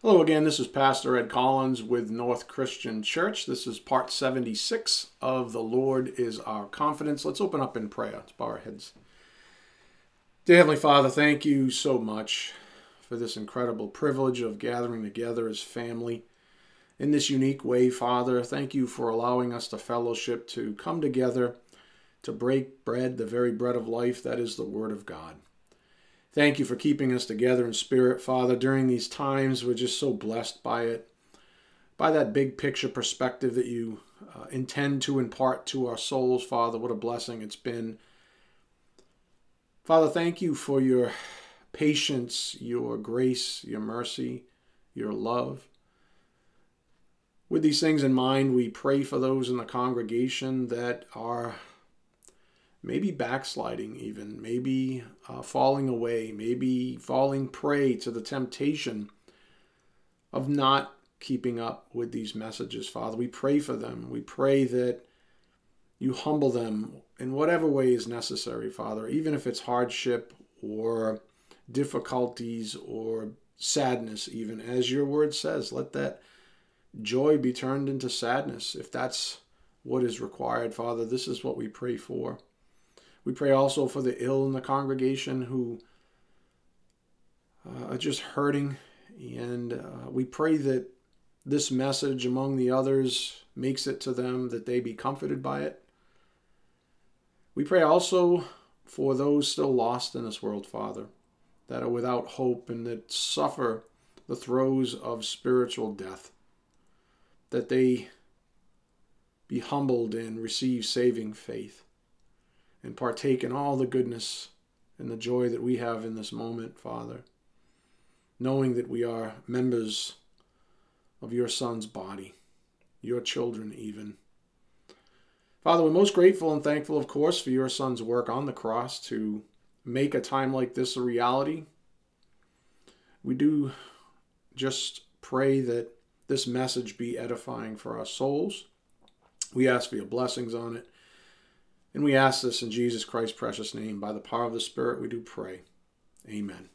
Hello again, this is Pastor Ed Collins with North Christian Church. This is part 76 of The Lord is Our Confidence. Let's open up in prayer. Let's bow our heads. Dear Heavenly Father, thank you so much for this incredible privilege of gathering together as family in this unique way, Father. Thank you for allowing us to fellowship, to come together, to break bread, the very bread of life that is the Word of God. Thank you for keeping us together in spirit, Father, during these times. We're just so blessed by it, by that big picture perspective that you uh, intend to impart to our souls, Father. What a blessing it's been. Father, thank you for your patience, your grace, your mercy, your love. With these things in mind, we pray for those in the congregation that are maybe backsliding, even, maybe uh, falling away, maybe falling prey to the temptation of not keeping up with these messages, Father. We pray for them. We pray that you humble them in whatever way is necessary, Father, even if it's hardship or difficulties or sadness, even as your word says. Let that joy be turned into sadness if that's what is required, Father. This is what we pray for. We pray also for the ill in the congregation who uh, are just hurting. And uh, we pray that this message, among the others, makes it to them, that they be comforted by it. We pray also for those still lost in this world, Father, that are without hope and that suffer the throes of spiritual death, that they be humbled and receive saving faith and partake in all the goodness and the joy that we have in this moment, Father, knowing that we are members of your Son's body, your children, even. Father, we're most grateful and thankful, of course, for your Son's work on the cross to make a time like this a reality. We do just pray that this message be edifying for our souls. We ask for your blessings on it. And we ask this in Jesus Christ's precious name. By the power of the Spirit, we do pray. Amen.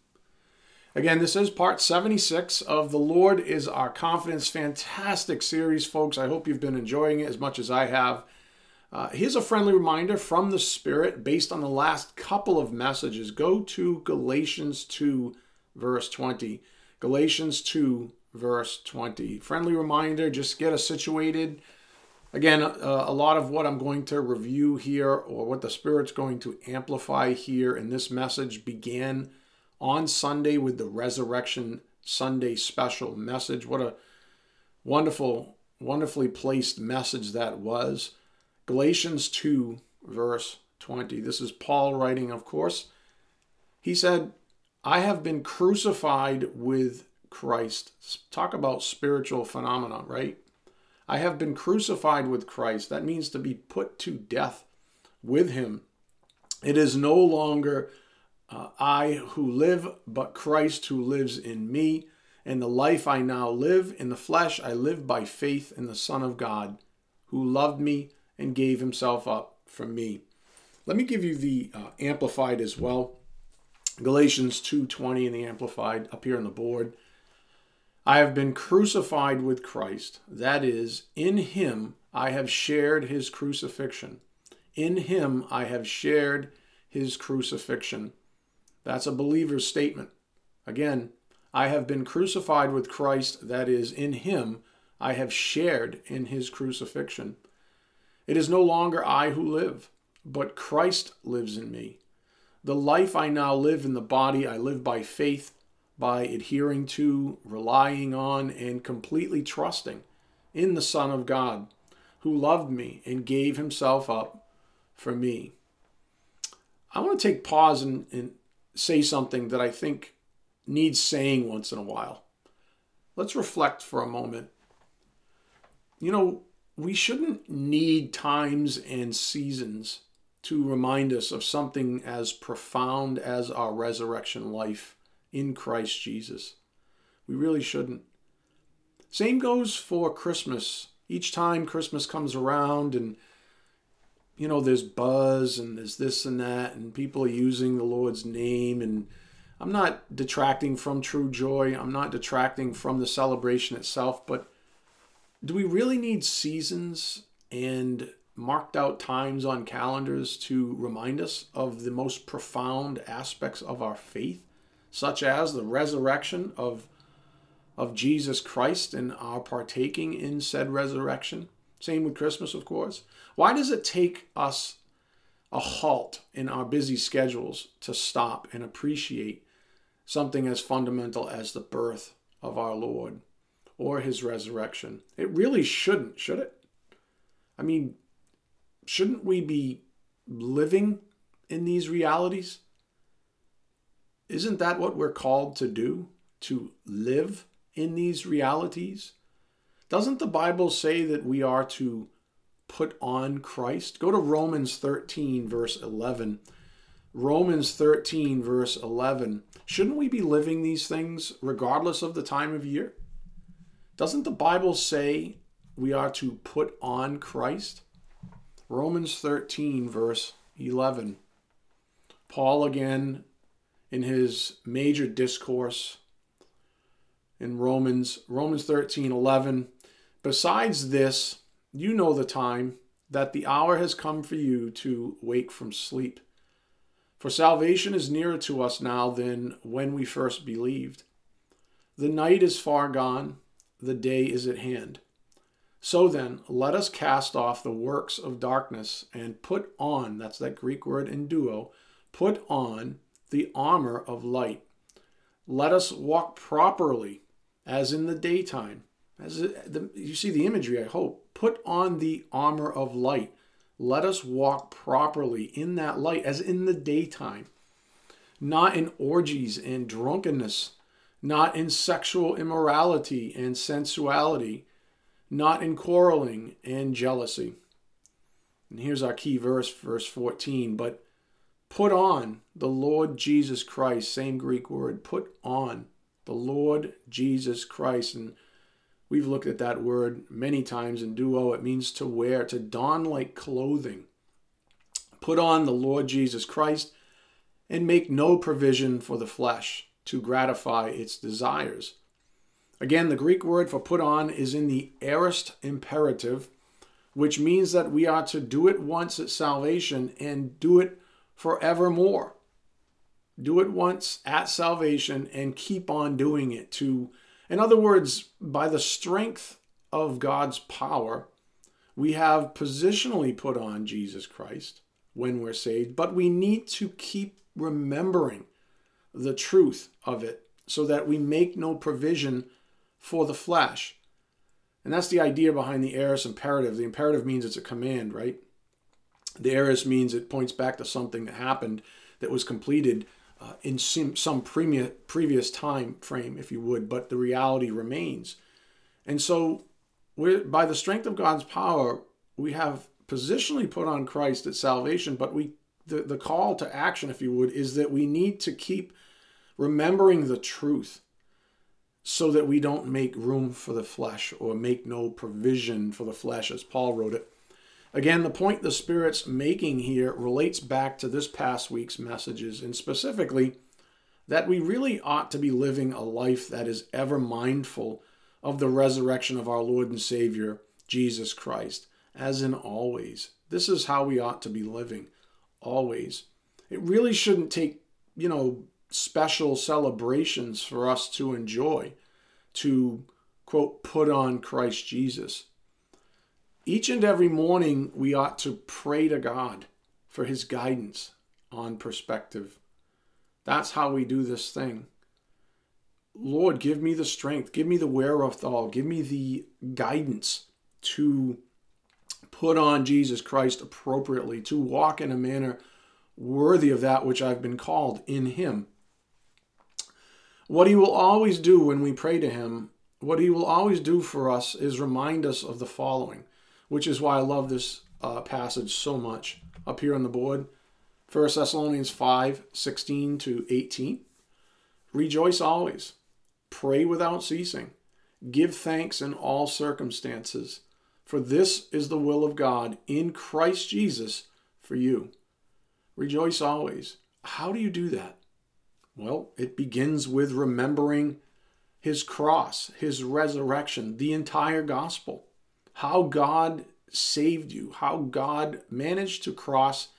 Again, this is part 76 of The Lord is Our Confidence. Fantastic series, folks. I hope you've been enjoying it as much as I have. Uh, here's a friendly reminder from the Spirit based on the last couple of messages. Go to Galatians 2, verse 20. Galatians 2, verse 20. Friendly reminder just get us situated Again, uh, a lot of what I'm going to review here, or what the Spirit's going to amplify here in this message, began on Sunday with the Resurrection Sunday special message. What a wonderful, wonderfully placed message that was. Galatians 2, verse 20. This is Paul writing, of course. He said, I have been crucified with Christ. Talk about spiritual phenomena, right? I have been crucified with Christ. That means to be put to death with him. It is no longer uh, I who live, but Christ who lives in me. And the life I now live in the flesh, I live by faith in the Son of God, who loved me and gave himself up for me. Let me give you the uh, amplified as well. Galatians 2:20 in the amplified up here on the board. I have been crucified with Christ. That is, in him I have shared his crucifixion. In him I have shared his crucifixion. That's a believer's statement. Again, I have been crucified with Christ. That is, in him I have shared in his crucifixion. It is no longer I who live, but Christ lives in me. The life I now live in the body, I live by faith by adhering to, relying on, and completely trusting in the Son of God who loved me and gave himself up for me. I want to take pause and, and say something that I think needs saying once in a while. Let's reflect for a moment. You know, we shouldn't need times and seasons to remind us of something as profound as our resurrection life in Christ Jesus. We really shouldn't. Same goes for Christmas. Each time Christmas comes around and you know there's buzz and there's this and that and people are using the Lord's name and I'm not detracting from true joy. I'm not detracting from the celebration itself, but do we really need seasons and marked out times on calendars to remind us of the most profound aspects of our faith, such as the resurrection of, of Jesus Christ and our partaking in said resurrection? Same with Christmas, of course. Why does it take us a halt in our busy schedules to stop and appreciate something as fundamental as the birth of our Lord or his resurrection? It really shouldn't, should it? I mean, shouldn't we be living in these realities? Isn't that what we're called to do? To live in these realities? Doesn't the Bible say that we are to put on Christ? Go to Romans 13, verse 11. Romans 13, verse 11. Shouldn't we be living these things regardless of the time of year? Doesn't the Bible say we are to put on Christ? Romans 13, verse 11. Paul, again, in his major discourse in Romans, Romans 13, 11. Besides this, you know the time that the hour has come for you to wake from sleep. For salvation is nearer to us now than when we first believed. The night is far gone, the day is at hand. So then, let us cast off the works of darkness and put on, that's that Greek word enduo, put on the armor of light. Let us walk properly as in the daytime. As the, you see the imagery, I hope. Put on the armor of light. Let us walk properly in that light as in the daytime, not in orgies and drunkenness, not in sexual immorality and sensuality not in quarreling and jealousy. And here's our key verse, verse 14. But put on the Lord Jesus Christ, same Greek word, put on the Lord Jesus Christ. And we've looked at that word many times enduo. It means to wear, to don like clothing. Put on the Lord Jesus Christ and make no provision for the flesh to gratify its desires Again, the Greek word for put on is in the aorist imperative, which means that we are to do it once at salvation and do it forevermore. Do it once at salvation and keep on doing it to in other words, by the strength of God's power, we have positionally put on Jesus Christ when we're saved, but we need to keep remembering the truth of it so that we make no provision for the flesh. And that's the idea behind the aorist imperative. The imperative means it's a command, right? The aorist means it points back to something that happened that was completed uh, in some previous time frame, if you would, but the reality remains. And so, by the strength of God's power, we have positionally put on Christ at salvation, but we the, the call to action, if you would, is that we need to keep remembering the truth so that we don't make room for the flesh or make no provision for the flesh, as Paul wrote it. Again, the point the Spirit's making here relates back to this past week's messages, and specifically that we really ought to be living a life that is ever mindful of the resurrection of our Lord and Savior, Jesus Christ, as in always. This is how we ought to be living, always. It really shouldn't take, you know, special celebrations for us to enjoy, to quote, put on Christ Jesus. Each and every morning, we ought to pray to God for his guidance on perspective. That's how we do this thing. Lord, give me the strength, give me the wherewithal, give me the guidance to put on Jesus Christ appropriately, to walk in a manner worthy of that which I've been called in him. What he will always do when we pray to him, what he will always do for us is remind us of the following, which is why I love this uh, passage so much up here on the board. 1 Thessalonians 5 16 to 18. Rejoice always, pray without ceasing, give thanks in all circumstances, for this is the will of God in Christ Jesus for you. Rejoice always. How do you do that? Well, it begins with remembering his cross, his resurrection, the entire gospel, how God saved you, how God managed to cross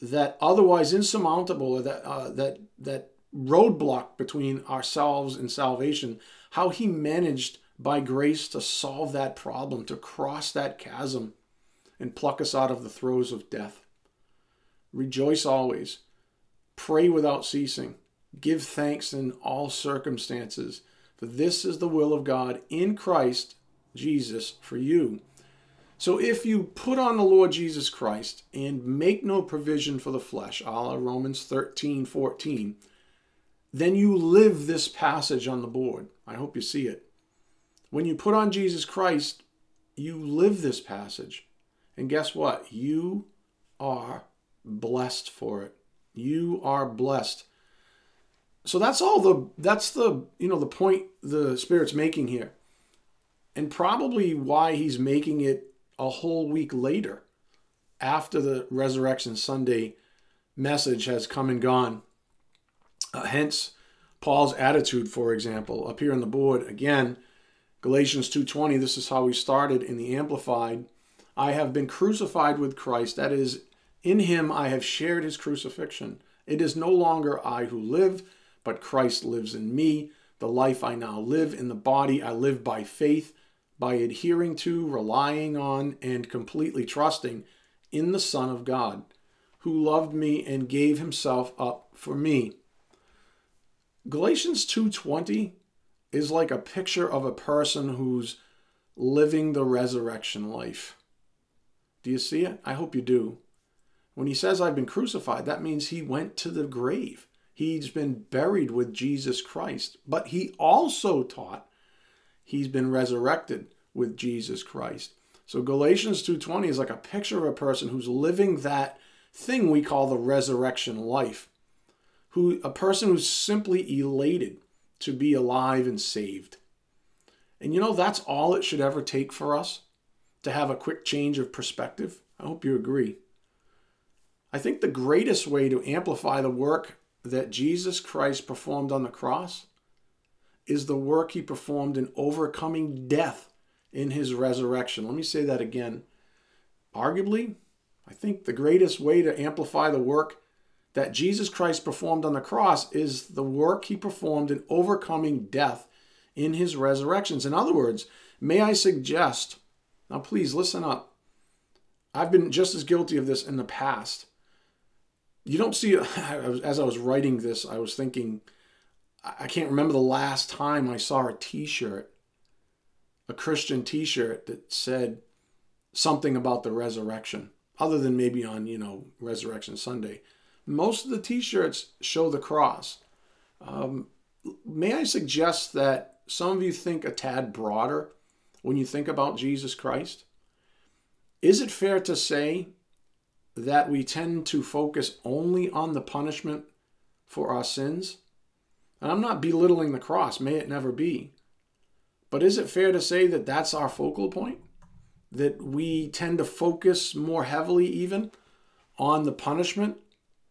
that otherwise insurmountable that uh, that that roadblock between ourselves and salvation, how he managed by grace to solve that problem, to cross that chasm and pluck us out of the throes of death. Rejoice always. Pray without ceasing. Give thanks in all circumstances, for this is the will of God in Christ Jesus for you. So if you put on the Lord Jesus Christ and make no provision for the flesh, a la Romans 13, 14, then you live this passage on the board. I hope you see it. When you put on Jesus Christ, you live this passage. And guess what? You are blessed for it. You are blessed. So that's all the that's the you know the point the spirit's making here. And probably why he's making it a whole week later after the resurrection Sunday message has come and gone. Uh, hence Paul's attitude for example up here on the board. Again Galatians 2:20 this is how we started in the amplified. I have been crucified with Christ. That is in him I have shared his crucifixion. It is no longer I who live but Christ lives in me. The life I now live in the body I live by faith by adhering to relying on and completely trusting in the son of God who loved me and gave himself up for me Galatians 2:20 is like a picture of a person who's living the resurrection life. Do you see it? I hope you do. When he says, I've been crucified, that means he went to the grave. He's been buried with Jesus Christ. But he also taught he's been resurrected with Jesus Christ. So Galatians 2:20 is like a picture of a person who's living that thing we call the resurrection life. Who a person who's simply elated to be alive and saved. And you know, that's all it should ever take for us to have a quick change of perspective. I hope you agree. I think the greatest way to amplify the work that Jesus Christ performed on the cross is the work he performed in overcoming death in his resurrection. Let me say that again. Arguably, I think the greatest way to amplify the work that Jesus Christ performed on the cross is the work he performed in overcoming death in his resurrections. In other words, may I suggest, now please listen up. I've been just as guilty of this in the past. You don't see, as I was writing this, I was thinking, I can't remember the last time I saw a t shirt, a Christian t shirt that said something about the resurrection, other than maybe on, you know, Resurrection Sunday. Most of the t-shirts show the cross. Um, may I suggest that some of you think a tad broader when you think about Jesus Christ? Is it fair to say that we tend to focus only on the punishment for our sins? And I'm not belittling the cross, may it never be. But is it fair to say that that's our focal point? That we tend to focus more heavily, even on the punishment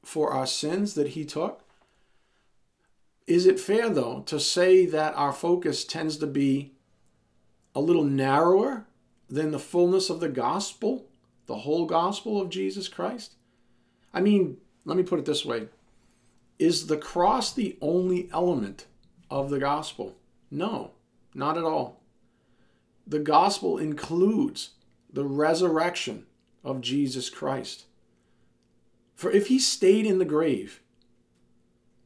for our sins that he took? Is it fair, though, to say that our focus tends to be a little narrower than the fullness of the gospel, the whole gospel of Jesus Christ? I mean, let me put it this way Is the cross the only element of the gospel? No, not at all. The gospel includes the resurrection of Jesus Christ. For if he stayed in the grave,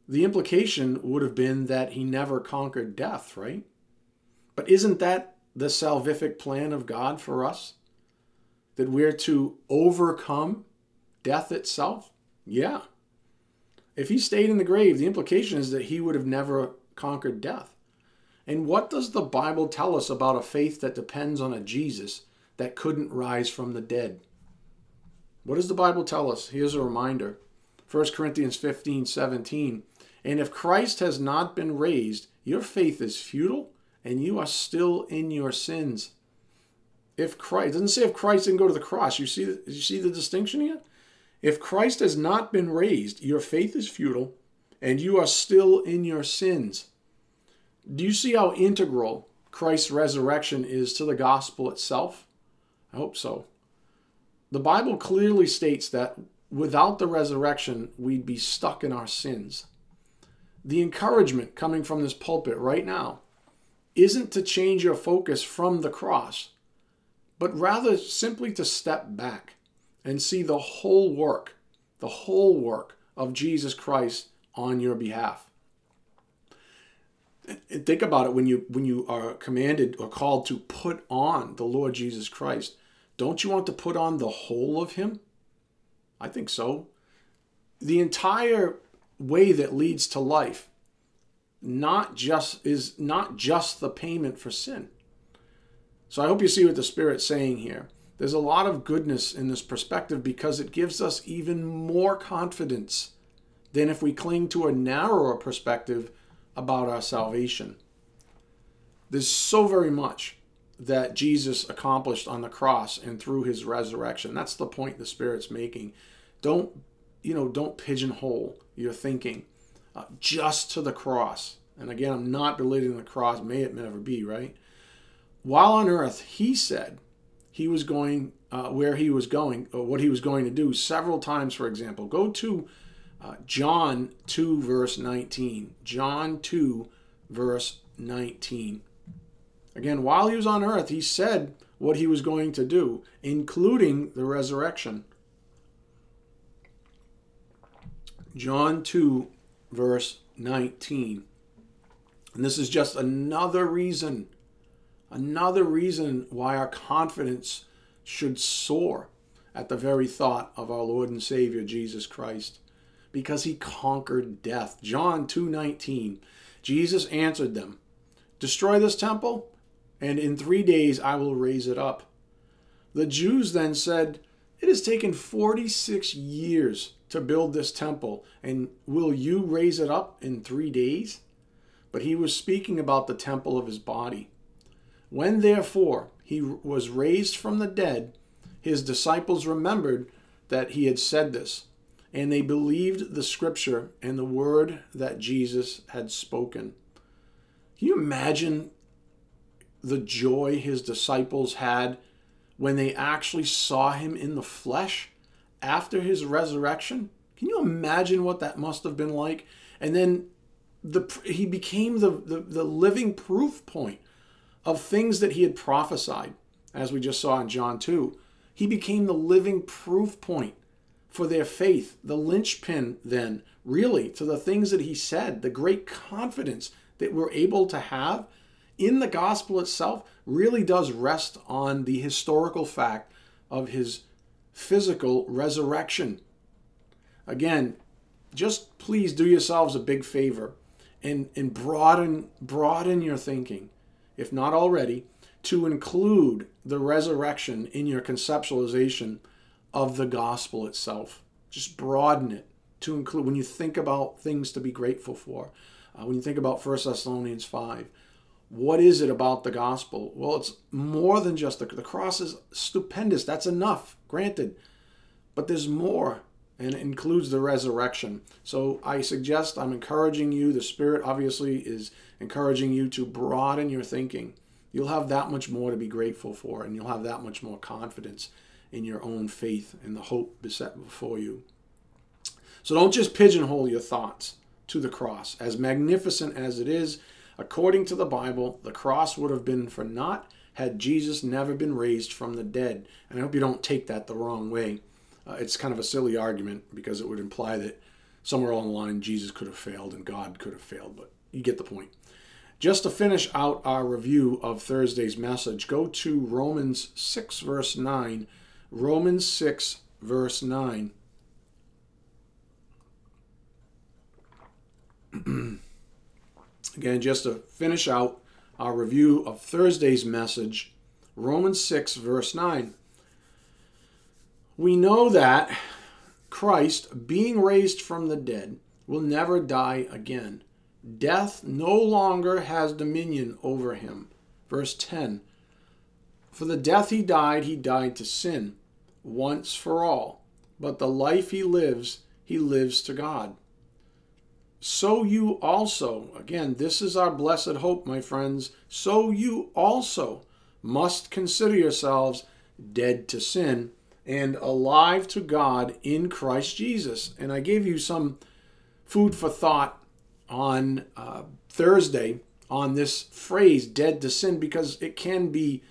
the implication would have been that he never conquered death, right? But isn't that the salvific plan of God for us? That we're to overcome death itself? Yeah. If he stayed in the grave, the implication is that he would have never conquered death. And what does the Bible tell us about a faith that depends on a Jesus that couldn't rise from the dead? What does the Bible tell us? Here's a reminder 1 Corinthians 15 17. And if Christ has not been raised, your faith is futile and you are still in your sins. If Christ, doesn't say if Christ didn't go to the cross. You see, you see the distinction here? If Christ has not been raised, your faith is futile and you are still in your sins. Do you see how integral Christ's resurrection is to the gospel itself? I hope so. The Bible clearly states that without the resurrection, we'd be stuck in our sins. The encouragement coming from this pulpit right now isn't to change your focus from the cross, but rather simply to step back and see the whole work, the whole work of Jesus Christ on your behalf. And think about it when you when you are commanded or called to put on the Lord Jesus Christ. Don't you want to put on the whole of him? I think so. The entire way that leads to life not just is not just the payment for sin. So I hope you see what the Spirit's saying here. There's a lot of goodness in this perspective because it gives us even more confidence than if we cling to a narrower perspective about our salvation. There's so very much that Jesus accomplished on the cross and through his resurrection. That's the point the Spirit's making. Don't, you know, don't pigeonhole your thinking uh, just to the cross. And again, I'm not belittling the cross, may it never be, right? While on earth, he said he was going uh, where he was going, or what he was going to do several times, for example. Go to uh, John 2, verse 19. John 2, verse 19. Again, while he was on earth, he said what he was going to do, including the resurrection. John 2, verse 19. And this is just another reason, another reason why our confidence should soar at the very thought of our Lord and Savior Jesus Christ because he conquered death. John 2:19. Jesus answered them, "Destroy this temple, and in 3 days I will raise it up." The Jews then said, "It has taken 46 years to build this temple, and will you raise it up in 3 days?" But he was speaking about the temple of his body. When therefore he was raised from the dead, his disciples remembered that he had said this and they believed the scripture and the word that Jesus had spoken. Can you imagine the joy his disciples had when they actually saw him in the flesh after his resurrection? Can you imagine what that must have been like? And then the, he became the, the, the living proof point of things that he had prophesied, as we just saw in John 2. He became the living proof point for their faith, the linchpin, then, really, to the things that he said, the great confidence that we're able to have in the gospel itself, really does rest on the historical fact of his physical resurrection. Again, just please do yourselves a big favor and, and broaden broaden your thinking, if not already, to include the resurrection in your conceptualization of the gospel itself. Just broaden it to include when you think about things to be grateful for. Uh, when you think about 1 Thessalonians 5, what is it about the gospel? Well, it's more than just the, the cross is stupendous. That's enough, granted. But there's more, and it includes the resurrection. So I suggest, I'm encouraging you, the Spirit obviously is encouraging you to broaden your thinking. You'll have that much more to be grateful for, and you'll have that much more confidence in your own faith and the hope beset before you. So don't just pigeonhole your thoughts to the cross. As magnificent as it is, according to the Bible, the cross would have been for naught had Jesus never been raised from the dead. And I hope you don't take that the wrong way. Uh, it's kind of a silly argument because it would imply that somewhere along the line Jesus could have failed and God could have failed, but you get the point. Just to finish out our review of Thursday's message, go to Romans 6, verse 9 Romans 6, verse 9. Again, just to finish out our review of Thursday's message, Romans 6, verse 9. We know that Christ, being raised from the dead, will never die again. Death no longer has dominion over him. Verse 10 for the death he died, he died to sin once for all. But the life he lives, he lives to God. so you also, again, this is our blessed hope, my friends, so you also must consider yourselves dead to sin and alive to God in Christ Jesus. And I gave you some food for thought on uh, Thursday on this phrase, dead to sin, because it can be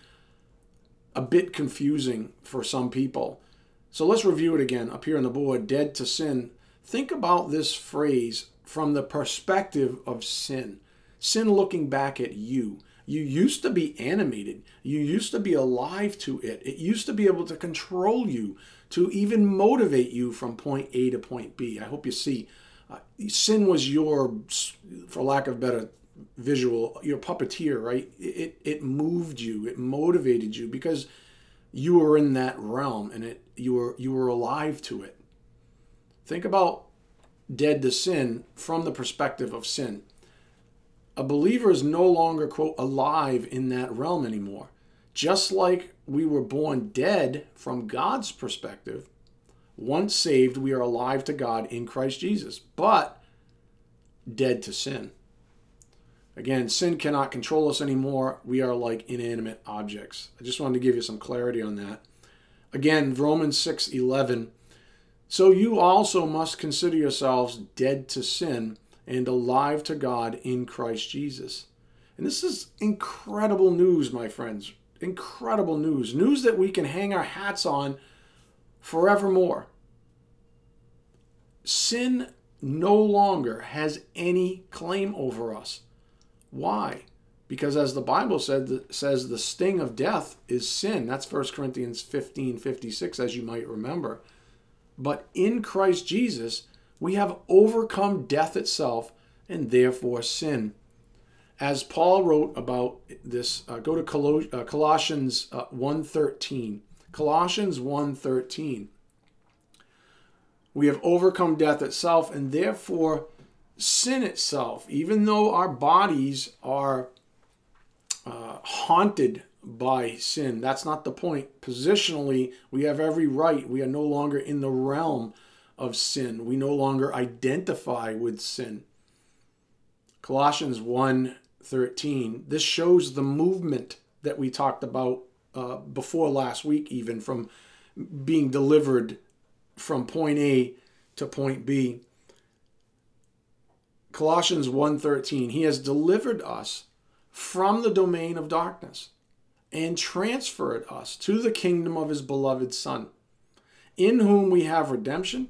a bit confusing for some people. So let's review it again up here on the board dead to sin. Think about this phrase from the perspective of sin. Sin looking back at you. You used to be animated. You used to be alive to it. It used to be able to control you, to even motivate you from point A to point B. I hope you see. Uh, sin was your, for lack of better visual, your puppeteer, right? It, it moved you, it motivated you because you were in that realm and it you were you were alive to it. Think about dead to sin from the perspective of sin. A believer is no longer, quote, alive in that realm anymore. Just like we were born dead from God's perspective, once saved, we are alive to God in Christ Jesus, but dead to sin. Again, sin cannot control us anymore. We are like inanimate objects. I just wanted to give you some clarity on that. Again, Romans 6 11 so you also must consider yourselves dead to sin and alive to God in Christ Jesus. And this is incredible news, my friends. Incredible news. News that we can hang our hats on forevermore. Sin no longer has any claim over us. Why? Because as the Bible said, says the sting of death is sin. That's 1 Corinthians 15 56, as you might remember. But in Christ Jesus, we have overcome death itself and therefore sin. As Paul wrote about this, uh, go to uh, Colossians uh, 1.13. Colossians 1.13. We have overcome death itself and therefore sin itself, even though our bodies are uh, haunted by sin. That's not the point. Positionally, we have every right. We are no longer in the realm of sin. We no longer identify with sin. Colossians 1:13. This shows the movement that we talked about uh, before last week, even from being delivered from point A to point B. Colossians 1:13. He has delivered us from the domain of darkness and transferred us to the kingdom of his beloved Son, in whom we have redemption,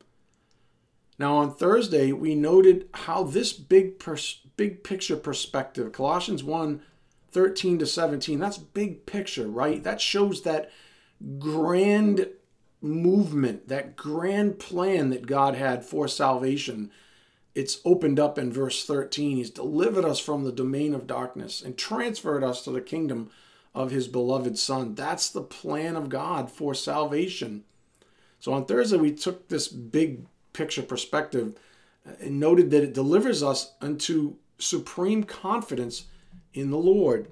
Now, on Thursday, we noted how this big, pers- big picture perspective, Colossians 1 13 to 17, that's big picture, right? That shows that grand movement, that grand plan that God had for salvation. It's opened up in verse 13. He's delivered us from the domain of darkness and transferred us to the kingdom of his beloved Son. That's the plan of God for salvation. So on Thursday, we took this big picture perspective uh, and noted that it delivers us unto supreme confidence in the Lord.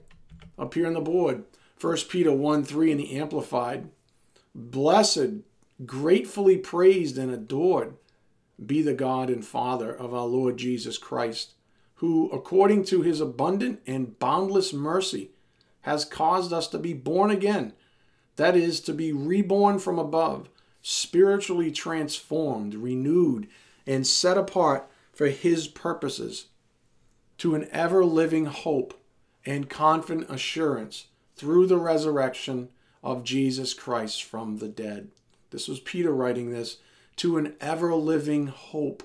Up here on the board, 1 Peter 1 3 in the Amplified. Blessed, gratefully praised, and adored be the God and Father of our Lord Jesus Christ, who, according to his abundant and boundless mercy, has caused us to be born again. That is, to be reborn from above, spiritually transformed, renewed, and set apart for His purposes, to an ever living hope and confident assurance through the resurrection of Jesus Christ from the dead. This was Peter writing this to an ever living hope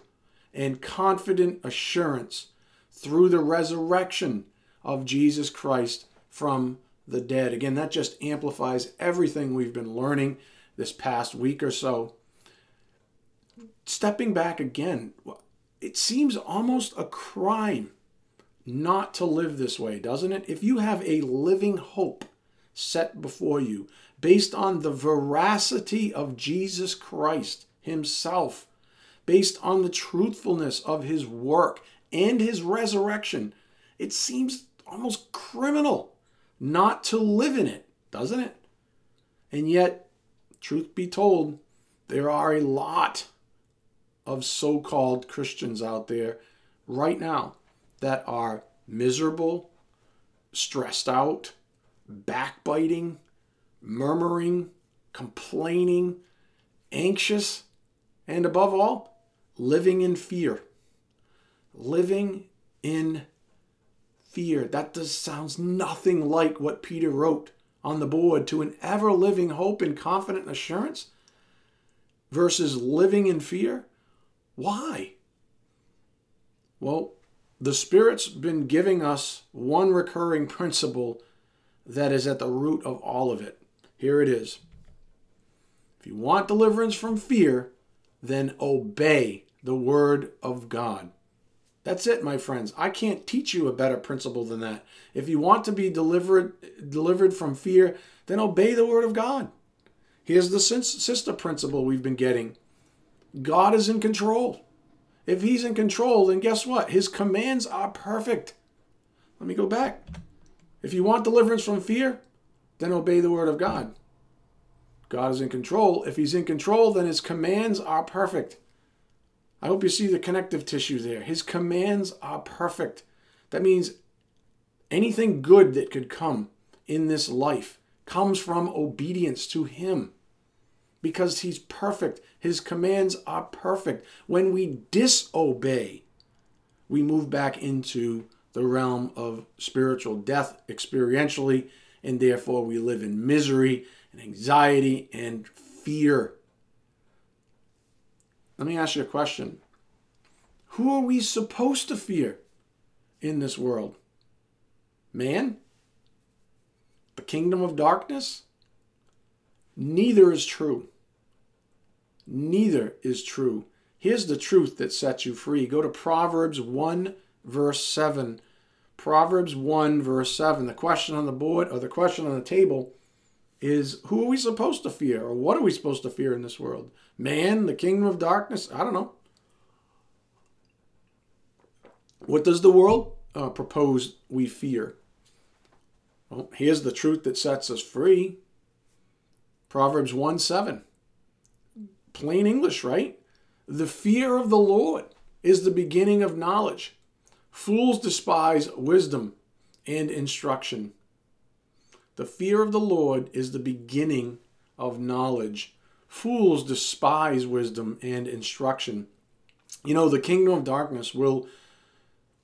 and confident assurance through the resurrection of Jesus Christ from the dead. Again, that just amplifies everything we've been learning this past week or so. Stepping back again, it seems almost a crime not to live this way, doesn't it? If you have a living hope set before you based on the veracity of Jesus Christ Himself, based on the truthfulness of His work and His resurrection, it seems almost criminal not to live in it, doesn't it? And yet, truth be told, there are a lot of so called Christians out there right now that are miserable, stressed out, backbiting, murmuring, complaining, anxious, and above all, living in fear. Living in fear. That just sounds nothing like what Peter wrote on the board to an ever living hope and confident assurance versus living in fear. Why? Well, the Spirit's been giving us one recurring principle that is at the root of all of it. Here it is. If you want deliverance from fear, then obey the word of God. That's it, my friends. I can't teach you a better principle than that. If you want to be delivered delivered from fear, then obey the word of God. Here's the sister principle we've been getting. God is in control. If he's in control, then guess what? His commands are perfect. Let me go back. If you want deliverance from fear, then obey the word of God. God is in control. If he's in control, then his commands are perfect. I hope you see the connective tissue there. His commands are perfect. That means anything good that could come in this life comes from obedience to him because he's perfect. His commands are perfect. When we disobey, we move back into the realm of spiritual death experientially, and therefore we live in misery and anxiety and fear. Let me ask you a question. Who are we supposed to fear in this world? Man? The kingdom of darkness? Neither is true. Neither is true. Here's the truth that sets you free. Go to Proverbs 1, verse 7. Proverbs 1, verse 7. The question on the board, or the question on the table, is who are we supposed to fear or what are we supposed to fear in this world? Man, the kingdom of darkness? I don't know. What does the world uh, propose we fear? Well, here's the truth that sets us free. Proverbs 1 7. Plain English, right? The fear of the Lord is the beginning of knowledge. Fools despise wisdom and instruction. The fear of the Lord is the beginning of knowledge. Fools despise wisdom and instruction. You know, the kingdom of darkness will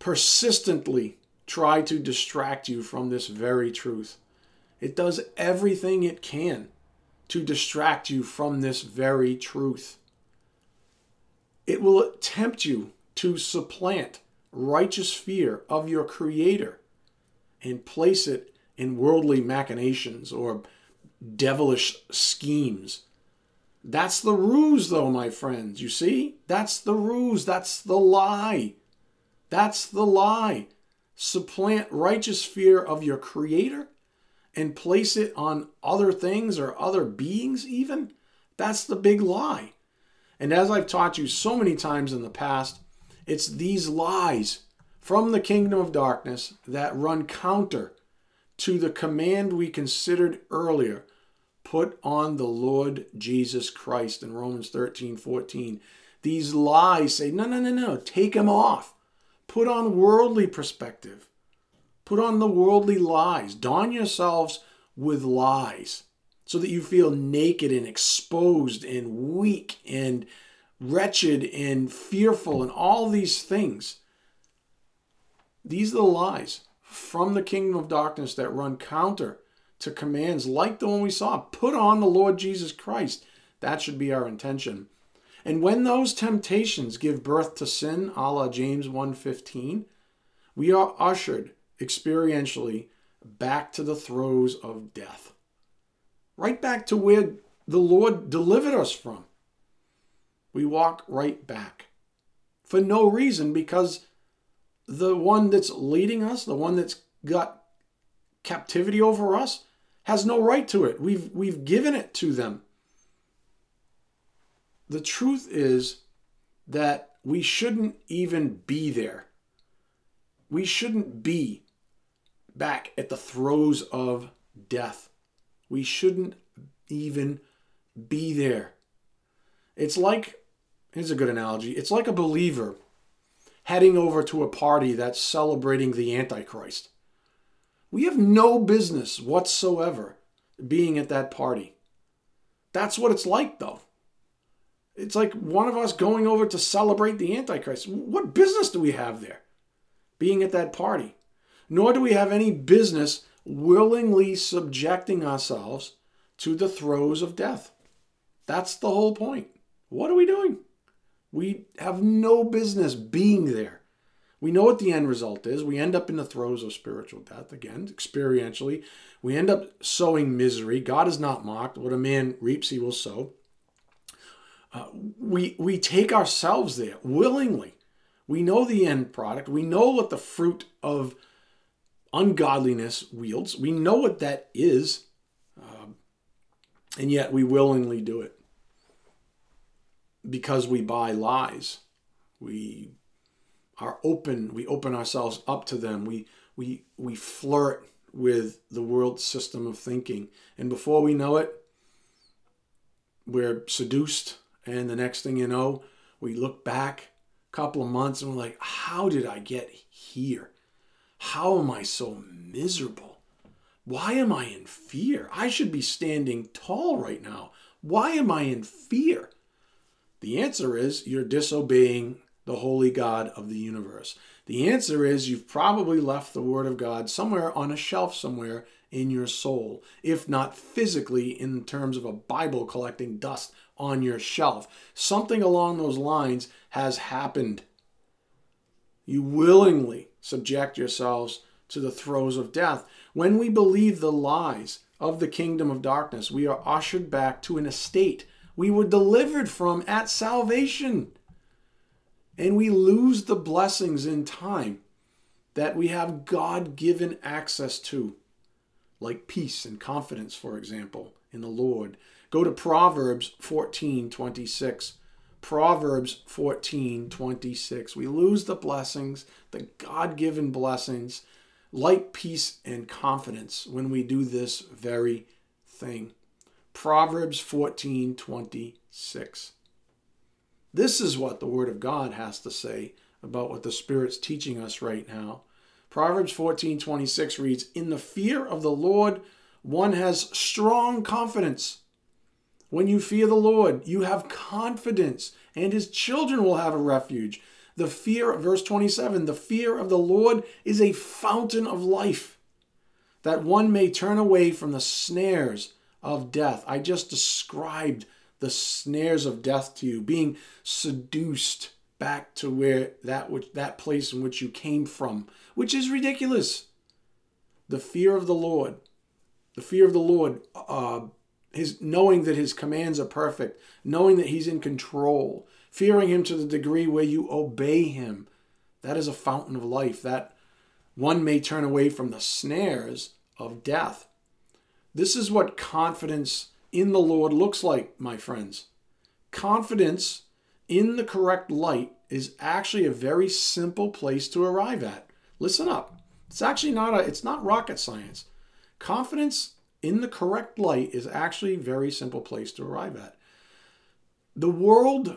persistently try to distract you from this very truth. It does everything it can to distract you from this very truth. It will tempt you to supplant righteous fear of your Creator and place it in worldly machinations or devilish schemes. That's the ruse, though, my friends. You see? That's the ruse. That's the lie. That's the lie. Supplant righteous fear of your Creator and place it on other things or other beings, even. That's the big lie. And as I've taught you so many times in the past, it's these lies from the kingdom of darkness that run counter to the command we considered earlier put on the Lord Jesus Christ in Romans 13 14. These lies say, no, no, no, no, take him off. Put on worldly perspective. Put on the worldly lies. Don yourselves with lies so that you feel naked and exposed and weak and wretched and fearful and all these things. These are the lies from the kingdom of darkness that run counter to commands like the one we saw. Put on the Lord Jesus Christ. That should be our intention. And when those temptations give birth to sin, a la James 1.15, we are ushered experientially back to the throes of death. Right back to where the Lord delivered us from. We walk right back. For no reason, because the one that's leading us, the one that's got captivity over us, has no right to it. We've, we've given it to them. The truth is that we shouldn't even be there. We shouldn't be back at the throes of death. We shouldn't even be there. It's like, here's a good analogy it's like a believer heading over to a party that's celebrating the Antichrist. We have no business whatsoever being at that party. That's what it's like, though. It's like one of us going over to celebrate the Antichrist. What business do we have there being at that party? Nor do we have any business willingly subjecting ourselves to the throes of death. That's the whole point. What are we doing? We have no business being there. We know what the end result is. We end up in the throes of spiritual death again, experientially. We end up sowing misery. God is not mocked. What a man reaps, he will sow. Uh, we, we take ourselves there willingly. We know the end product. We know what the fruit of ungodliness wields. We know what that is. Um, and yet we willingly do it because we buy lies. We are open, we open ourselves up to them. We we we flirt with the world system of thinking. And before we know it, we're seduced and the next thing you know, we look back a couple of months and we're like, how did I get here? How am I so miserable? Why am I in fear? I should be standing tall right now. Why am I in fear? The answer is you're disobeying the holy God of the universe. The answer is you've probably left the Word of God somewhere on a shelf somewhere in your soul, if not physically in terms of a Bible collecting dust on your shelf. Something along those lines has happened. You willingly subject yourselves to the throes of death. When we believe the lies of the kingdom of darkness, we are ushered back to an estate we were delivered from at salvation. And we lose the blessings in time that we have God given access to, like peace and confidence, for example, in the Lord. Go to Proverbs 14 26. Proverbs 14 26. We lose the blessings, the God given blessings, like peace and confidence when we do this very thing. Proverbs 14 26. This is what the Word of God has to say about what the Spirit's teaching us right now. Proverbs 14 26 reads, In the fear of the Lord, one has strong confidence. When you fear the Lord, you have confidence, and his children will have a refuge. The fear, verse 27, the fear of the Lord is a fountain of life, that one may turn away from the snares of death. I just described the snares of death to you, being seduced back to where that which that place in which you came from, which is ridiculous. The fear of the Lord, the fear of the Lord, uh, his knowing that his commands are perfect, knowing that he's in control, fearing him to the degree where you obey him. That is a fountain of life. That one may turn away from the snares of death. This is what confidence in the Lord looks like, my friends. Confidence in the correct light is actually a very simple place to arrive at. Listen up. It's actually not a it's not rocket science. Confidence in the correct light is actually a very simple place to arrive at. The world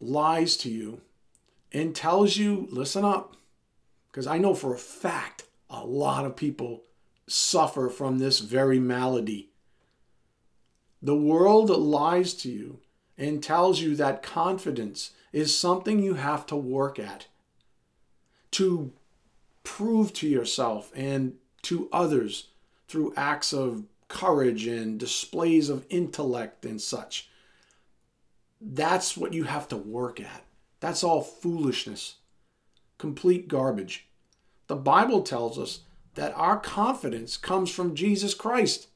lies to you and tells you, listen up, because I know for a fact a lot of people suffer from this very malady. The world lies to you and tells you that confidence is something you have to work at to prove to yourself and to others through acts of courage and displays of intellect and such. That's what you have to work at. That's all foolishness, complete garbage. The Bible tells us that our confidence comes from Jesus Christ,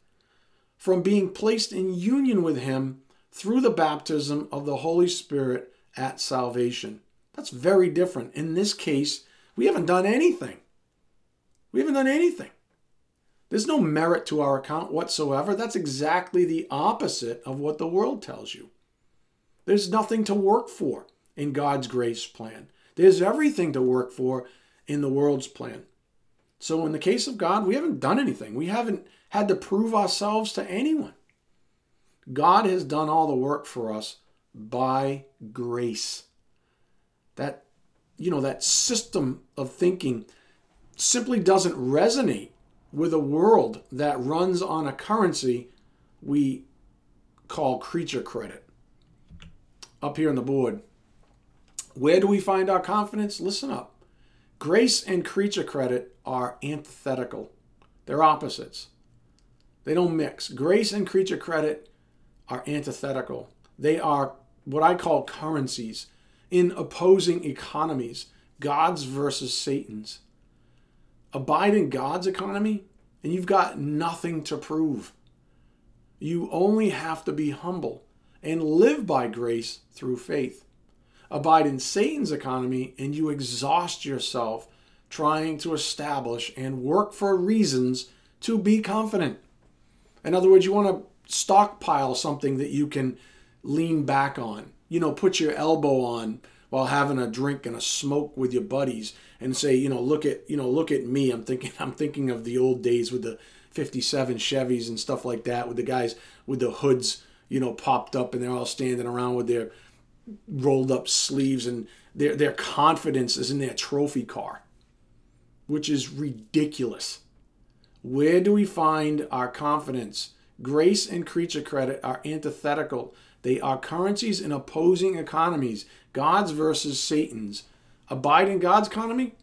from being placed in union with Him through the baptism of the Holy Spirit at salvation. That's very different. In this case, We haven't done anything. We haven't done anything. There's no merit to our account whatsoever. That's exactly the opposite of what the world tells you. There's nothing to work for in God's grace plan. There's everything to work for in the world's plan. So, in the case of God, we haven't done anything. We haven't had to prove ourselves to anyone. God has done all the work for us by grace. That, you know, that system of thinking simply doesn't resonate with a world that runs on a currency we call creature credit. Up here on the board. Where do we find our confidence? Listen up. Grace and creature credit are antithetical, they're opposites. They don't mix. Grace and creature credit are antithetical. They are what I call currencies in opposing economies, God's versus Satan's abide in God's economy, and you've got nothing to prove. You only have to be humble and live by grace through faith. Abide in Satan's economy, and you exhaust yourself trying to establish and work for reasons to be confident. In other words, you want to stockpile something that you can lean back on. You know, put your elbow on while having a drink and a smoke with your buddies and say, you know, look at, you know, look at me. I'm thinking I'm thinking of the old days with the 57 Chevys and stuff like that with the guys with the hoods, you know, popped up and they're all standing around with their rolled up sleeves and their their confidence is in their trophy car, which is ridiculous. Where do we find our confidence? Grace and creature credit are antithetical. They are currencies in opposing economies. God's versus Satan's. Abide in God's economy,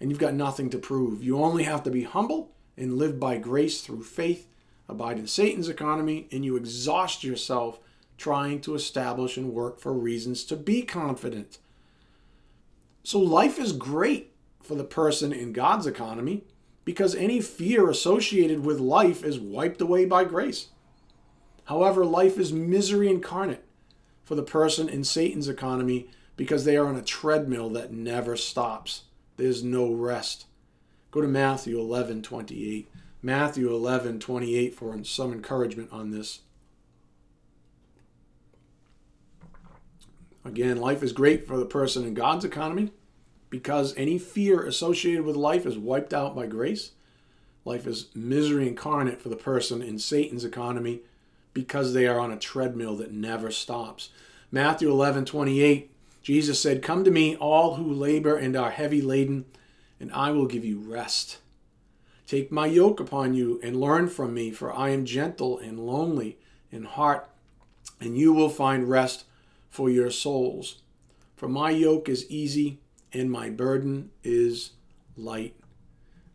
and you've got nothing to prove. You only have to be humble and live by grace through faith. Abide in Satan's economy, and you exhaust yourself trying to establish and work for reasons to be confident. So life is great for the person in God's economy because any fear associated with life is wiped away by grace. However, life is misery incarnate for the person in Satan's economy because they are on a treadmill that never stops. There's no rest. Go to Matthew 11 28. Matthew 11 28 for some encouragement on this. Again, life is great for the person in God's economy because any fear associated with life is wiped out by grace. Life is misery incarnate for the person in Satan's economy because they are on a treadmill that never stops. Matthew 11 28 Jesus said, Come to me, all who labor and are heavy laden, and I will give you rest. Take my yoke upon you and learn from me, for I am gentle and lonely in heart, and you will find rest for your souls. For my yoke is easy and my burden is light.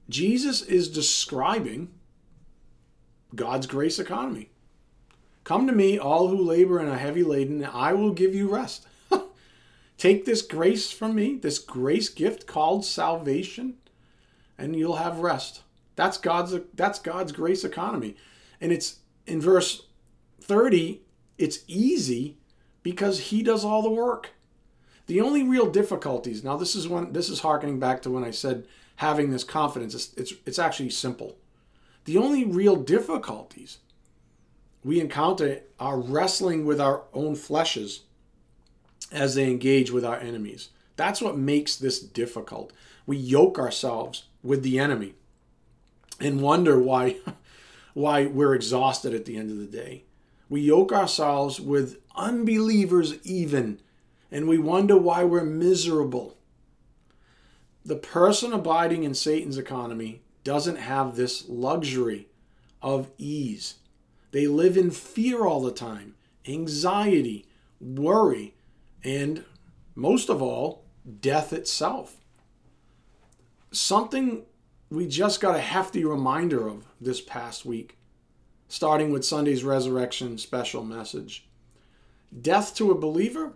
Jesus is describing God's grace economy. Come to me, all who labor and are heavy laden, and I will give you rest. Take this grace from me, this grace gift called salvation, and you'll have rest. That's God's that's God's grace economy. And it's in verse 30, it's easy because he does all the work. The only real difficulties, now this is when this is harkening back to when I said having this confidence, it's, it's, it's actually simple. The only real difficulties we encounter are wrestling with our own fleshes as they engage with our enemies. That's what makes this difficult. We yoke ourselves with the enemy and wonder why why we're exhausted at the end of the day. We yoke ourselves with unbelievers even and we wonder why we're miserable. The person abiding in Satan's economy doesn't have this luxury of ease. They live in fear all the time, anxiety, worry, and most of all, death itself. Something we just got a hefty reminder of this past week, starting with Sunday's resurrection special message. Death to a believer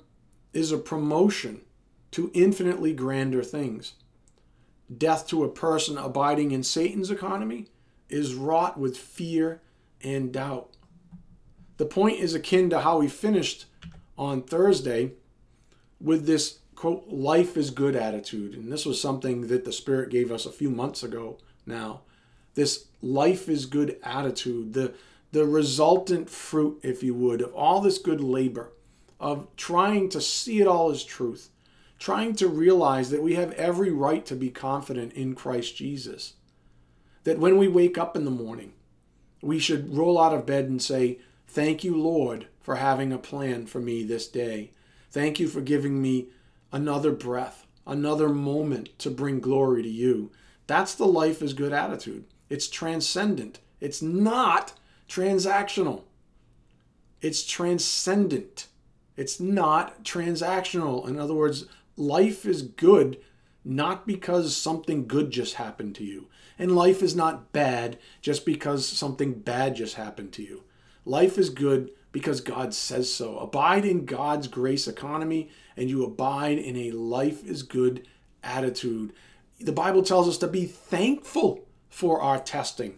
is a promotion to infinitely grander things. Death to a person abiding in Satan's economy is wrought with fear and doubt. The point is akin to how we finished on Thursday with this quote, life is good attitude. And this was something that the Spirit gave us a few months ago now. This life is good attitude, the, the resultant fruit, if you would, of all this good labor, of trying to see it all as truth, trying to realize that we have every right to be confident in Christ Jesus. That when we wake up in the morning, we should roll out of bed and say, Thank you, Lord, for having a plan for me this day. Thank you for giving me another breath, another moment to bring glory to you. That's the life is good attitude. It's transcendent. It's not transactional. It's transcendent. It's not transactional. In other words, life is good not because something good just happened to you. And life is not bad just because something bad just happened to you. Life is good because God says so. Abide in God's grace economy and you abide in a life is good attitude. The Bible tells us to be thankful for our testing.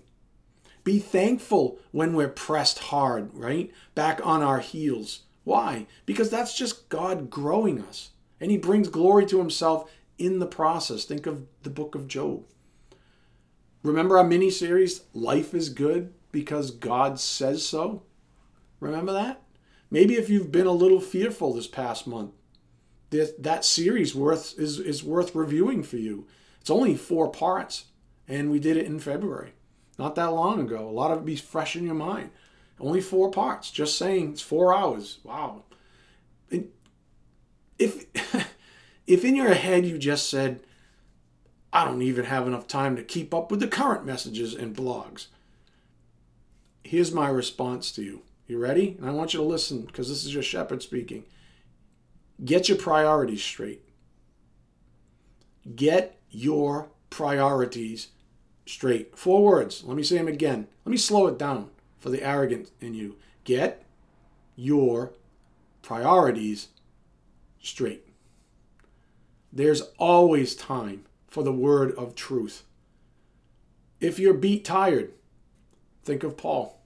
Be thankful when we're pressed hard, right? Back on our heels. Why? Because that's just God growing us. And He brings glory to Himself in the process. Think of the book of Job. Remember our mini series, Life is Good because God says so? Remember that? Maybe if you've been a little fearful this past month, that, series worth is, is worth reviewing for you. It's only four parts, and we did it in February, not that long ago. A lot of it be fresh in your mind. Only four parts. Just saying, it's four hours. Wow. If if in your head you just said, I don't even have enough time to keep up with the current messages and blogs. Here's my response to you. You ready? And I want you to listen because this is your shepherd speaking. Get your priorities straight. Get your priorities straight. Four words. Let me say them again. Let me slow it down for the arrogant in you. Get your priorities straight. There's always time for the word of truth. If you're beat tired, think of Paul.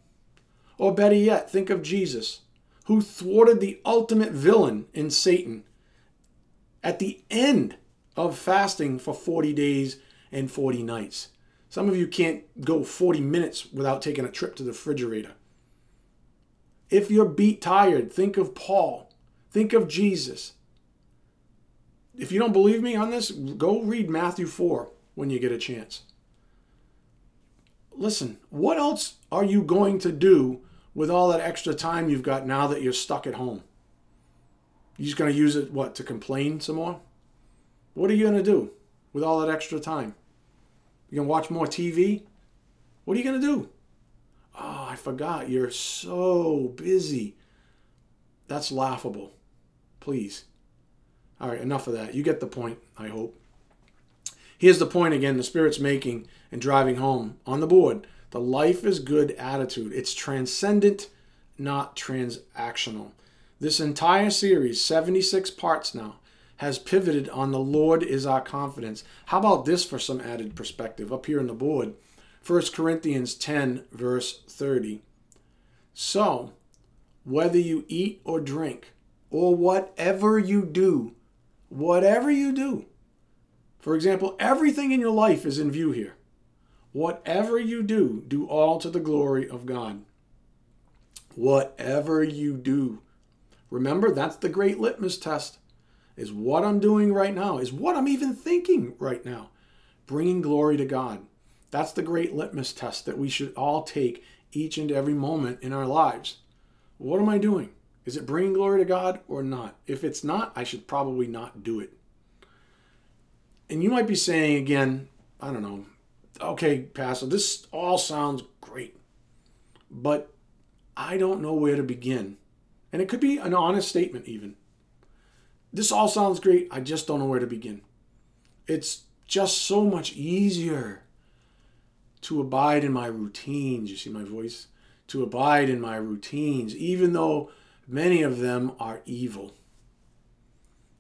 Or better yet, think of Jesus, who thwarted the ultimate villain in Satan at the end of fasting for 40 days and 40 nights. Some of you can't go 40 minutes without taking a trip to the refrigerator. If you're beat tired, think of Paul. Think of Jesus. If you don't believe me on this, go read Matthew 4 when you get a chance. Listen, what else are you going to do with all that extra time you've got now that you're stuck at home? You're just going to use it, what, to complain some more? What are you going to do with all that extra time? You going to watch more TV? What are you going to do? Oh, I forgot. You're so busy. That's laughable. Please. All right, enough of that. You get the point, I hope. Here's the point again the Spirit's making and driving home on the board. The life is good attitude. It's transcendent, not transactional. This entire series, 76 parts now, has pivoted on the Lord is our confidence. How about this for some added perspective up here on the board? 1 Corinthians 10, verse 30. So, whether you eat or drink, or whatever you do, whatever you do, for example, everything in your life is in view here. Whatever you do, do all to the glory of God. Whatever you do. Remember, that's the great litmus test. Is what I'm doing right now, is what I'm even thinking right now, bringing glory to God. That's the great litmus test that we should all take each and every moment in our lives. What am I doing? Is it bringing glory to God or not? If it's not, I should probably not do it. And you might be saying again, I don't know, okay, Pastor, this all sounds great, but I don't know where to begin. And it could be an honest statement, even. This all sounds great, I just don't know where to begin. It's just so much easier to abide in my routines. You see my voice? To abide in my routines, even though many of them are evil.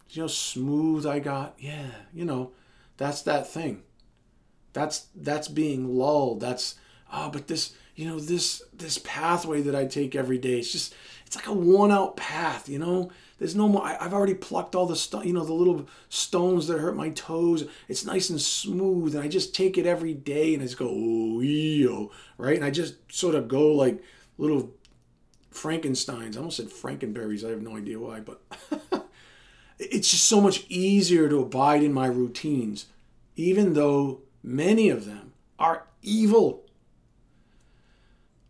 You know, smooth I got? Yeah, you know, that's that thing. That's that's being lulled. That's oh, but this you know this this pathway that I take every day. It's just it's like a worn out path. You know, There's no more. I, have already plucked all the you know, the little stones that hurt my toes. It's nice and smooth, and I just take it every day, and I just go, oh, right? And I just sort of go like little Frankenstein's. I almost said Frankenberries. I have no idea why, but it's just so much easier to abide in my routines, even though many of them are evil.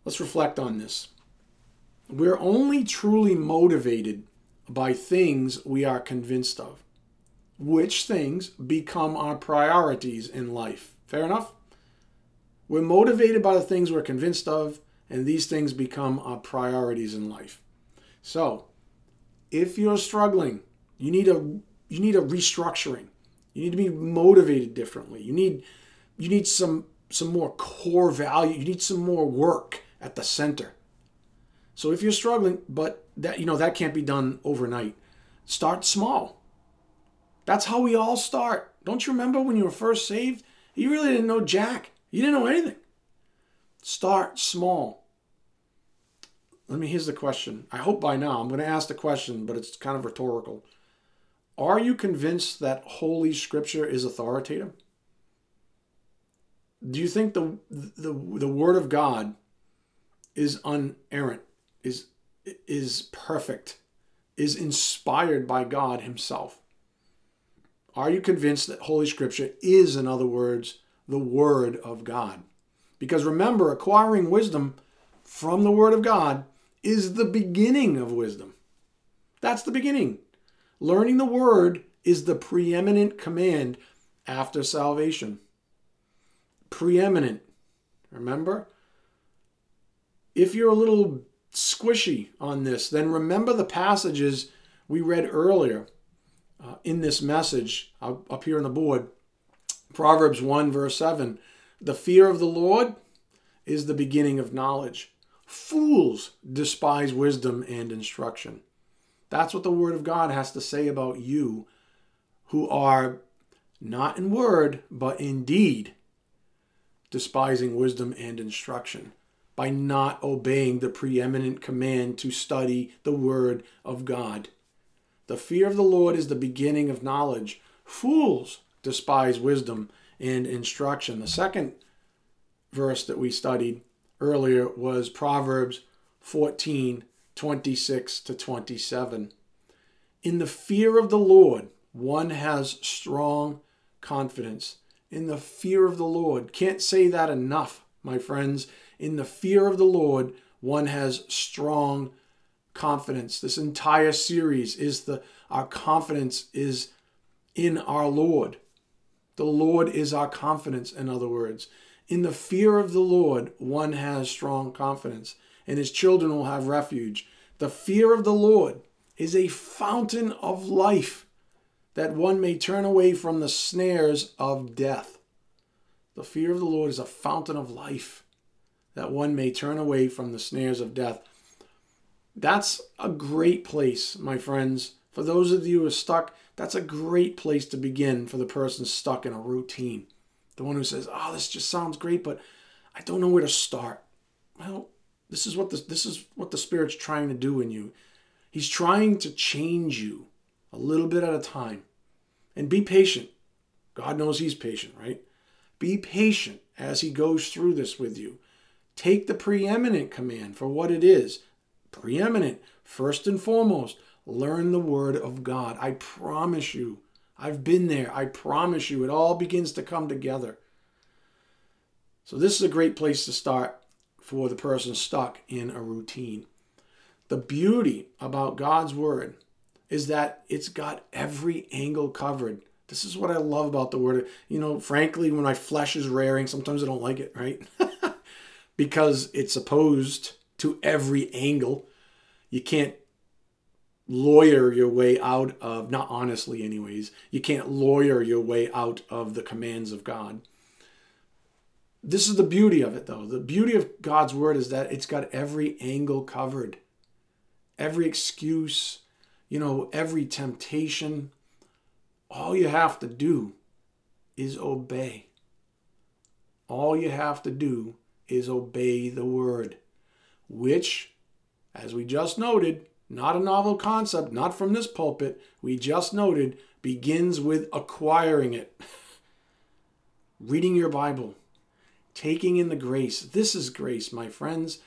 Let's reflect on this. We're only truly motivated by things we are convinced of, which things become our priorities in life. Fair enough? We're motivated by the things we're convinced of, and these things become our priorities in life. So, if you're struggling, you need a you need a restructuring. You need to be motivated differently. You need you need some some more core value. You need some more work at the center. So if you're struggling, but that you know that can't be done overnight. Start small. That's how we all start. Don't you remember when you were first saved? You really didn't know jack. You didn't know anything. Start small. Let me here's the question. I hope by now I'm going to ask the question, but it's kind of rhetorical. Are you convinced that holy scripture is authoritative? Do you think the the the word of God is unerrant? Is is perfect, is inspired by God himself. Are you convinced that Holy Scripture is, in other words, the Word of God? Because remember, acquiring wisdom from the Word of God is the beginning of wisdom. That's the beginning. Learning the Word is the preeminent command after salvation. Preeminent. Remember? If you're a little squishy on this, then remember the passages we read earlier uh, in this message up, up here on the board. Proverbs 1, verse 7. The fear of the Lord is the beginning of knowledge. Fools despise wisdom and instruction. That's what the Word of God has to say about you who are not in word, but in deed, despising wisdom and instruction by not obeying the preeminent command to study the Word of God. The fear of the Lord is the beginning of knowledge. Fools despise wisdom and instruction. The second verse that we studied earlier was Proverbs 14 26 to 27. In the fear of the Lord, one has strong confidence. In the fear of the Lord. Can't say that enough, my friends in the fear of the Lord, one has strong confidence. This entire series is the our confidence is in our Lord. The Lord is our confidence, in other words. In the fear of the Lord, one has strong confidence, and his children will have refuge. The fear of the Lord is a fountain of life that one may turn away from the snares of death. The fear of the Lord is a fountain of life that one may turn away from the snares of death. That's a great place, my friends. For those of you who are stuck, that's a great place to begin for the person stuck in a routine. The one who says, "Oh, this just sounds great, but I don't know where to start." Well, this is what the, this is what the Spirit's trying to do in you. He's trying to change you a little bit at a time. And be patient. God knows He's patient, right? Be patient as He goes through this with you. Take the preeminent command for what it is preeminent, first and foremost. Learn the Word of God. I promise you, I've been there. I promise you, it all begins to come together. So, this is a great place to start for the person stuck in a routine. The beauty about God's Word is that it's got every angle covered. This is what I love about the Word. You know, frankly, when my flesh is raring, sometimes I don't like it, right? because it's opposed to every angle. You can't lawyer your way out of, not honestly, anyways, you can't lawyer your way out of the commands of God. This is the beauty of it, though. The beauty of God's word is that it's got every angle covered, every excuse, you know, every temptation. All you have to do is obey. All you have to do is obey the word, which, as we just noted, not a novel concept, not from this pulpit, we just noted, begins with acquiring it. Reading your Bible, taking in the grace. This is grace, my friends.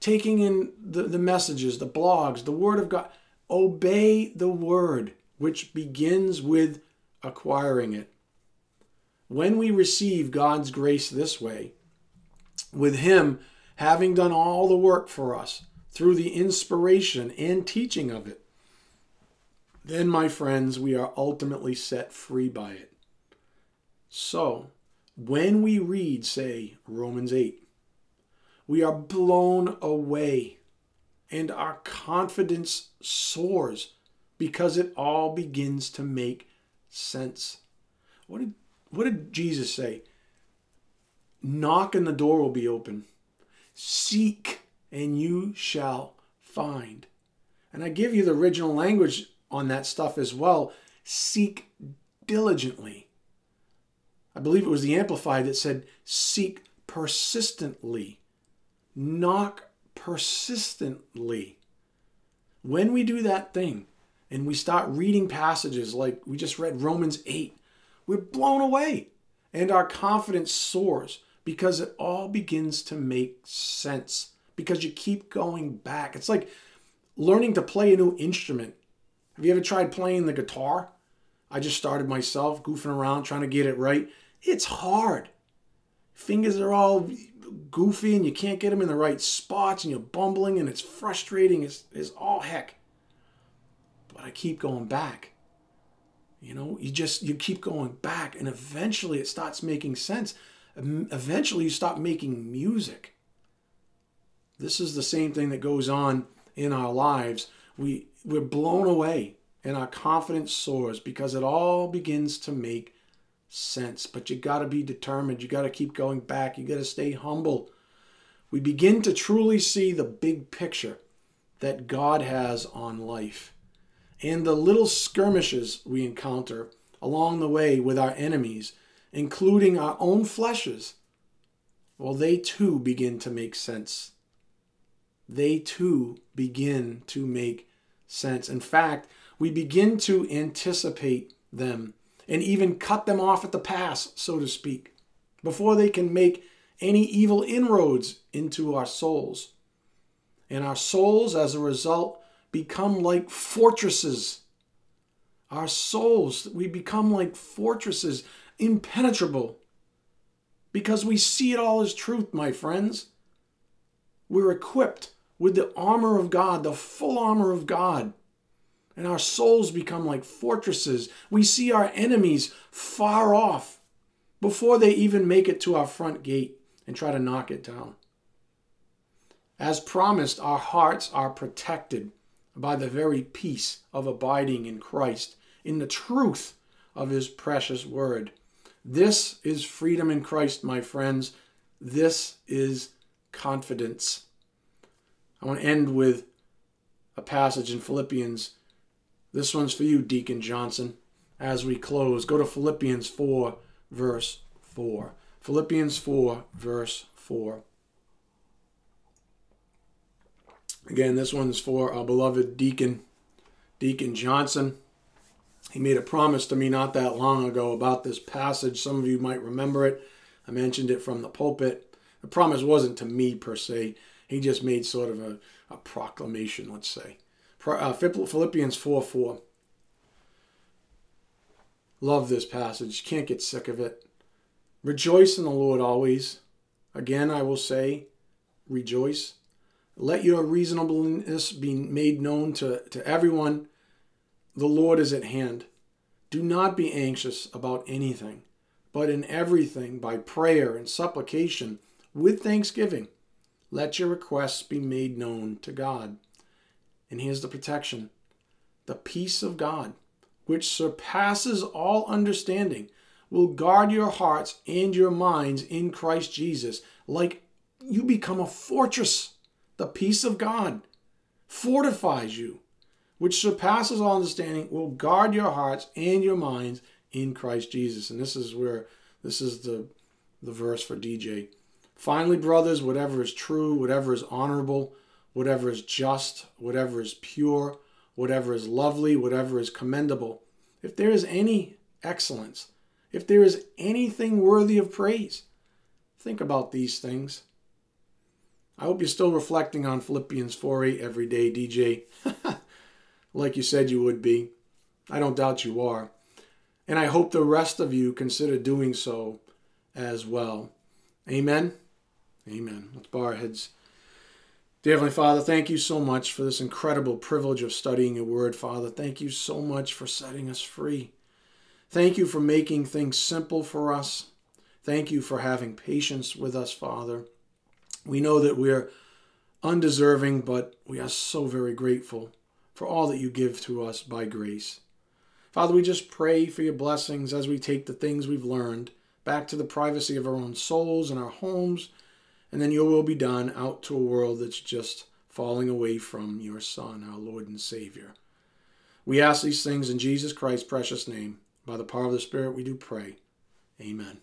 Taking in the, the messages, the blogs, the Word of God. Obey the Word, which begins with acquiring it. When we receive God's grace this way, with Him having done all the work for us through the inspiration and teaching of it, then, my friends, we are ultimately set free by it. So, when we read, say, Romans 8, we are blown away and our confidence soars because it all begins to make sense. What did, what did Jesus say? Knock and the door will be open. Seek and you shall find. And I give you the original language on that stuff as well. Seek diligently. I believe it was the Amplified that said, seek persistently, knock persistently. When we do that thing and we start reading passages like we just read Romans 8, we're blown away and our confidence soars because it all begins to make sense because you keep going back. It's like learning to play a new instrument. Have you ever tried playing the guitar? I just started myself goofing around trying to get it right. It's hard. Fingers are all goofy and you can't get them in the right spots and you're bumbling and it's frustrating It's as all heck. But I keep going back. You know, you just you keep going back and eventually it starts making sense. Eventually you stop making music. This is the same thing that goes on in our lives. We we're blown away and our confidence soars because it all begins to make sense. But you got to be determined. You got to keep going back. You got to stay humble. We begin to truly see the big picture that God has on life and the little skirmishes we encounter along the way with our enemies, including our own fleshes. Well, they too begin to make sense. They too begin to make sense. In fact, we begin to anticipate them and even cut them off at the pass, so to speak, before they can make any evil inroads into our souls. And our souls, as a result, become like fortresses. Our souls, we become like fortresses, impenetrable, because we see it all as truth, my friends. We're equipped with the armor of God, the full armor of God and our souls become like fortresses. We see our enemies far off before they even make it to our front gate and try to knock it down. As promised, our hearts are protected by the very peace of abiding in Christ, in the truth of His precious word. This is freedom in Christ, my friends. This is confidence. I want to end with a passage in Philippians this one's for you, Deacon Johnson. As we close, go to Philippians 4, verse 4. Philippians 4, verse 4. Again, this one's for our beloved Deacon, Deacon Johnson. He made a promise to me not that long ago about this passage. Some of you might remember it. I mentioned it from the pulpit. The promise wasn't to me per se. He just made sort of a, a proclamation, let's say uh, Philippians 4 4. Love this passage. Can't get sick of it. Rejoice in the Lord always. Again, I will say, rejoice. Let your reasonableness be made known to, to everyone. The Lord is at hand. Do not be anxious about anything, but in everything, by prayer and supplication, with thanksgiving, let your requests be made known to God. And here's the protection the peace of God, which surpasses all understanding, will guard your hearts and your minds in Christ Jesus, like you become a fortress. The peace of God fortifies you, which surpasses all understanding, will guard your hearts and your minds in Christ Jesus. And this is where this is the the verse for DJ. Finally, brothers, whatever is true, whatever is honorable, whatever is just, whatever is pure, whatever is lovely, whatever is commendable, if there is any excellence, if there is anything worthy of praise, think about these things. I hope you're still reflecting on Philippians 4 8 every day, DJ, like you said you would be. I don't doubt you are. And I hope the rest of you consider doing so as well. Amen. Amen. Let's bow our heads. Dear Heavenly Father, thank you so much for this incredible privilege of studying your word, Father. Thank you so much for setting us free. Thank you for making things simple for us. Thank you for having patience with us, Father. We know that we're undeserving, but we are so very grateful for all that you give to us by grace. Father, we just pray for your blessings as we take the things we've learned back to the privacy of our own souls and our homes, and then your will be done out to a world that's just falling away from your Son, our Lord and Savior. We ask these things in Jesus Christ's precious name. By the power of the Spirit, we do pray. Amen.